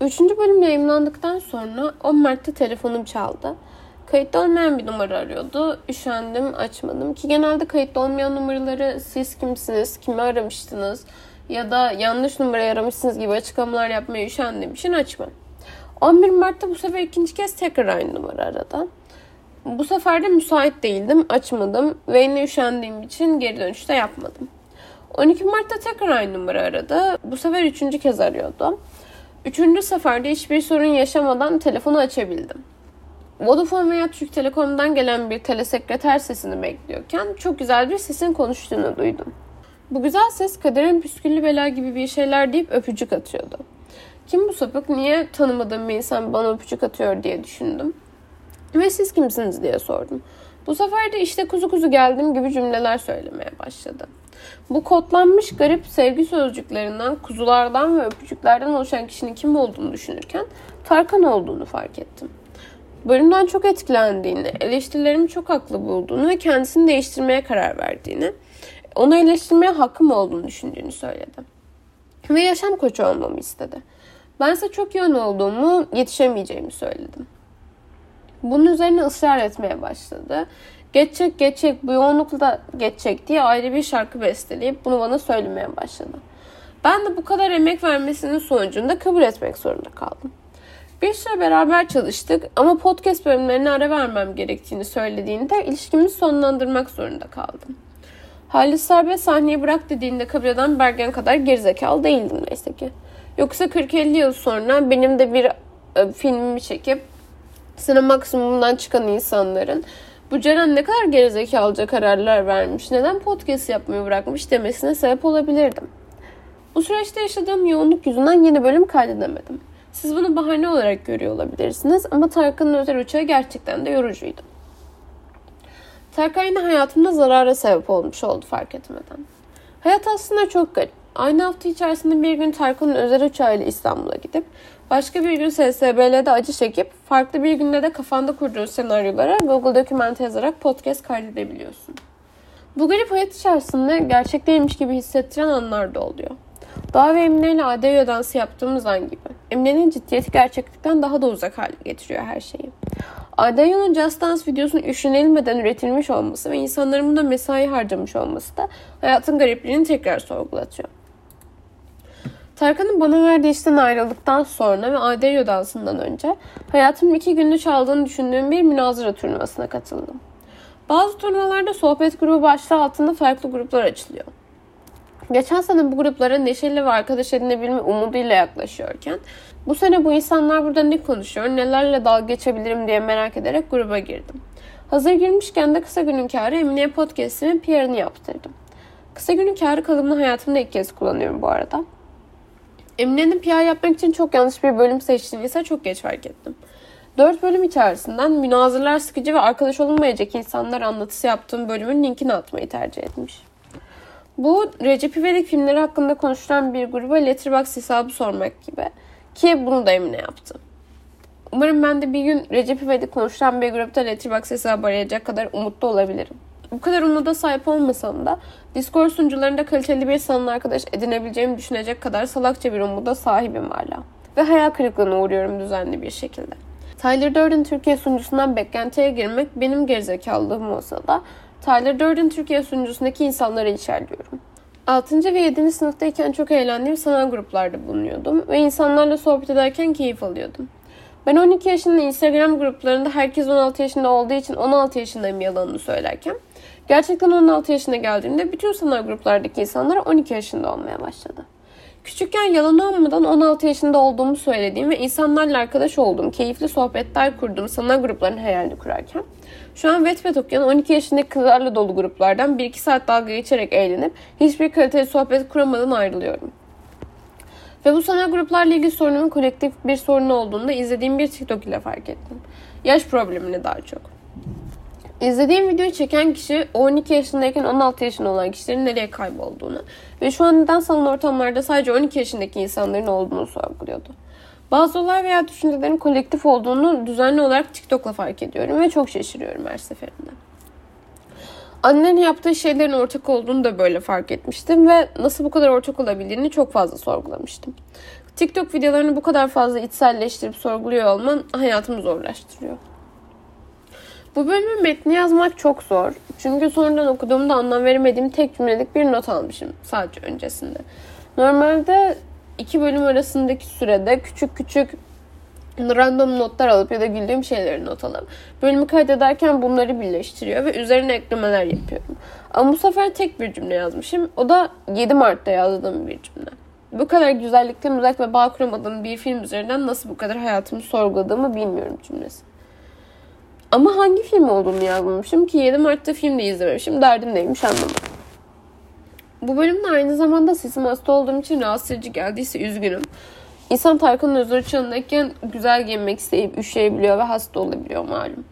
Üçüncü bölüm yayınlandıktan sonra 10 Mart'ta telefonum çaldı. Kayıtlı olmayan bir numara arıyordu. Üşendim, açmadım. Ki genelde kayıtlı olmayan numaraları siz kimsiniz, kimi aramıştınız ya da yanlış numarayı aramışsınız gibi açıklamalar yapmaya üşendiğim için açmam. 11 Mart'ta bu sefer ikinci kez tekrar aynı numara aradı. Bu sefer de müsait değildim, açmadım ve yine üşendiğim için geri dönüşte yapmadım. 12 Mart'ta tekrar aynı numara aradı. Bu sefer üçüncü kez arıyordu. Üçüncü seferde hiçbir sorun yaşamadan telefonu açabildim. Vodafone veya Türk Telekom'dan gelen bir telesekreter sesini bekliyorken çok güzel bir sesin konuştuğunu duydum. Bu güzel ses kaderin püsküllü bela gibi bir şeyler deyip öpücük atıyordu. Kim bu sapık, niye tanımadığım bir insan bana öpücük atıyor diye düşündüm. Ve siz kimsiniz diye sordum. Bu sefer de işte kuzu kuzu geldim gibi cümleler söylemeye başladı. Bu kodlanmış garip sevgi sözcüklerinden, kuzulardan ve öpücüklerden oluşan kişinin kim olduğunu düşünürken Tarkan olduğunu fark ettim. Bölümden çok etkilendiğini, eleştirilerimi çok haklı bulduğunu ve kendisini değiştirmeye karar verdiğini, onu eleştirmeye hakkım olduğunu düşündüğünü söyledi. Ve yaşam koçu olmamı istedi. Ben ise çok yoğun olduğumu, yetişemeyeceğimi söyledim. Bunun üzerine ısrar etmeye başladı. Geçecek geçecek bu yoğunlukla geçecek diye ayrı bir şarkı besteleyip bunu bana söylemeye başladı. Ben de bu kadar emek vermesinin sonucunda kabul etmek zorunda kaldım. Bir süre beraber çalıştık ama podcast bölümlerine ara vermem gerektiğini söylediğinde ilişkimizi sonlandırmak zorunda kaldım. Halis Serbest sahneyi bırak dediğinde kabul eden Bergen kadar gerizekalı değildim neyse ki. Yoksa 40-50 yıl sonra benim de bir e, filmimi çekip sinema maksimumdan çıkan insanların bu Ceren ne kadar gerizekalıca kararlar vermiş, neden podcast yapmayı bırakmış demesine sebep olabilirdim. Bu süreçte yaşadığım yoğunluk yüzünden yeni bölüm kaydedemedim. Siz bunu bahane olarak görüyor olabilirsiniz ama Tarkan'ın özel uçağı gerçekten de yorucuydu. Tarkan yine hayatımda zarara sebep olmuş oldu fark etmeden. Hayat aslında çok garip. Aynı hafta içerisinde bir gün Tarkan'ın özel uçağıyla İstanbul'a gidip başka bir gün SSBL'de acı çekip farklı bir günde de kafanda kurduğun senaryolara Google Dokümente yazarak podcast kaydedebiliyorsun. Bu garip hayat içerisinde gerçek değilmiş gibi hissettiren anlar da oluyor. Doğa ve Emine ile ADV dansı yaptığımız an gibi. Emine'nin ciddiyeti gerçeklikten daha da uzak hale getiriyor her şeyi. ADV'nin Just Dance videosunun üşenilmeden üretilmiş olması ve insanların buna mesai harcamış olması da hayatın garipliğini tekrar sorgulatıyor. Tarkan'ın bana verdiği işten ayrıldıktan sonra ve ADV dansından önce hayatımın iki günlük çaldığını düşündüğüm bir münazara turnuvasına katıldım. Bazı turnuvalarda sohbet grubu başlığı altında farklı gruplar açılıyor. Geçen sene bu gruplara neşeli ve arkadaş edinebilme umuduyla yaklaşıyorken bu sene bu insanlar burada ne konuşuyor, nelerle dalga geçebilirim diye merak ederek gruba girdim. Hazır girmişken de kısa günün kârı Emine Podcast'imin PR'ını yaptırdım. Kısa günün kârı kalıbını hayatımda ilk kez kullanıyorum bu arada. Emine'nin PR yapmak için çok yanlış bir bölüm seçtiğini ise çok geç fark ettim. Dört bölüm içerisinden münazırlar sıkıcı ve arkadaş olunmayacak insanlar anlatısı yaptığım bölümün linkini atmayı tercih etmiş. Bu Recep İvedik filmleri hakkında konuşulan bir gruba Letterboxd hesabı sormak gibi. Ki bunu da Emine yaptı. Umarım ben de bir gün Recep İvedik konuşulan bir grupta Letterboxd hesabı arayacak kadar umutlu olabilirim. Bu kadar umuda sahip olmasam da Discord sunucularında kaliteli bir sanal arkadaş edinebileceğimi düşünecek kadar salakça bir umuda sahibim hala. Ve hayal kırıklığına uğruyorum düzenli bir şekilde. Tyler Durden Türkiye sunucusundan beklentiye girmek benim gerizekalılığım olsa da Tyler Durden Türkiye sunucusundaki insanları içerliyorum. 6. ve 7. sınıftayken çok eğlendiğim sanal gruplarda bulunuyordum ve insanlarla sohbet ederken keyif alıyordum. Ben 12 yaşında Instagram gruplarında herkes 16 yaşında olduğu için 16 yaşındayım yalanını söylerken gerçekten 16 yaşına geldiğimde bütün sanal gruplardaki insanlar 12 yaşında olmaya başladı. Küçükken yalan olmadan 16 yaşında olduğumu söylediğim ve insanlarla arkadaş olduğum, keyifli sohbetler kurduğum sanal grupların hayalini kurarken şu an Wattpad okuyan 12 yaşındaki kızlarla dolu gruplardan 1-2 saat dalga geçerek eğlenip hiçbir kaliteli sohbet kuramadan ayrılıyorum. Ve bu sanal gruplarla ilgili sorunumun kolektif bir sorun olduğunu da izlediğim bir TikTok ile fark ettim. Yaş problemini daha çok. İzlediğim videoyu çeken kişi 12 yaşındayken 16 yaşında olan kişilerin nereye kaybolduğunu ve şu an neden sanal ortamlarda sadece 12 yaşındaki insanların olduğunu sorguluyordu. Bazı olay veya düşüncelerin kolektif olduğunu düzenli olarak TikTok'la fark ediyorum ve çok şaşırıyorum her seferinde. Annenin yaptığı şeylerin ortak olduğunu da böyle fark etmiştim ve nasıl bu kadar ortak olabildiğini çok fazla sorgulamıştım. TikTok videolarını bu kadar fazla içselleştirip sorguluyor olman hayatımı zorlaştırıyor. Bu bölümün metni yazmak çok zor. Çünkü sonradan okuduğumda anlam veremediğim tek cümlelik bir not almışım sadece öncesinde. Normalde iki bölüm arasındaki sürede küçük küçük random notlar alıp ya da güldüğüm şeyleri not alıp bölümü kaydederken bunları birleştiriyor ve üzerine eklemeler yapıyorum. Ama bu sefer tek bir cümle yazmışım. O da 7 Mart'ta yazdığım bir cümle. Bu kadar güzellikten uzak ve bağ kuramadığım bir film üzerinden nasıl bu kadar hayatımı sorguladığımı bilmiyorum cümlesi. Ama hangi film olduğunu yazmamışım ki 7 Mart'ta film de izlememişim. Derdim neymiş anlamadım. Bu bölümde aynı zamanda sesim hasta olduğum için rahatsız edici geldiyse üzgünüm. İnsan Tarkan'ın özür çağındayken güzel giyinmek isteyip üşüyebiliyor ve hasta olabiliyor malum.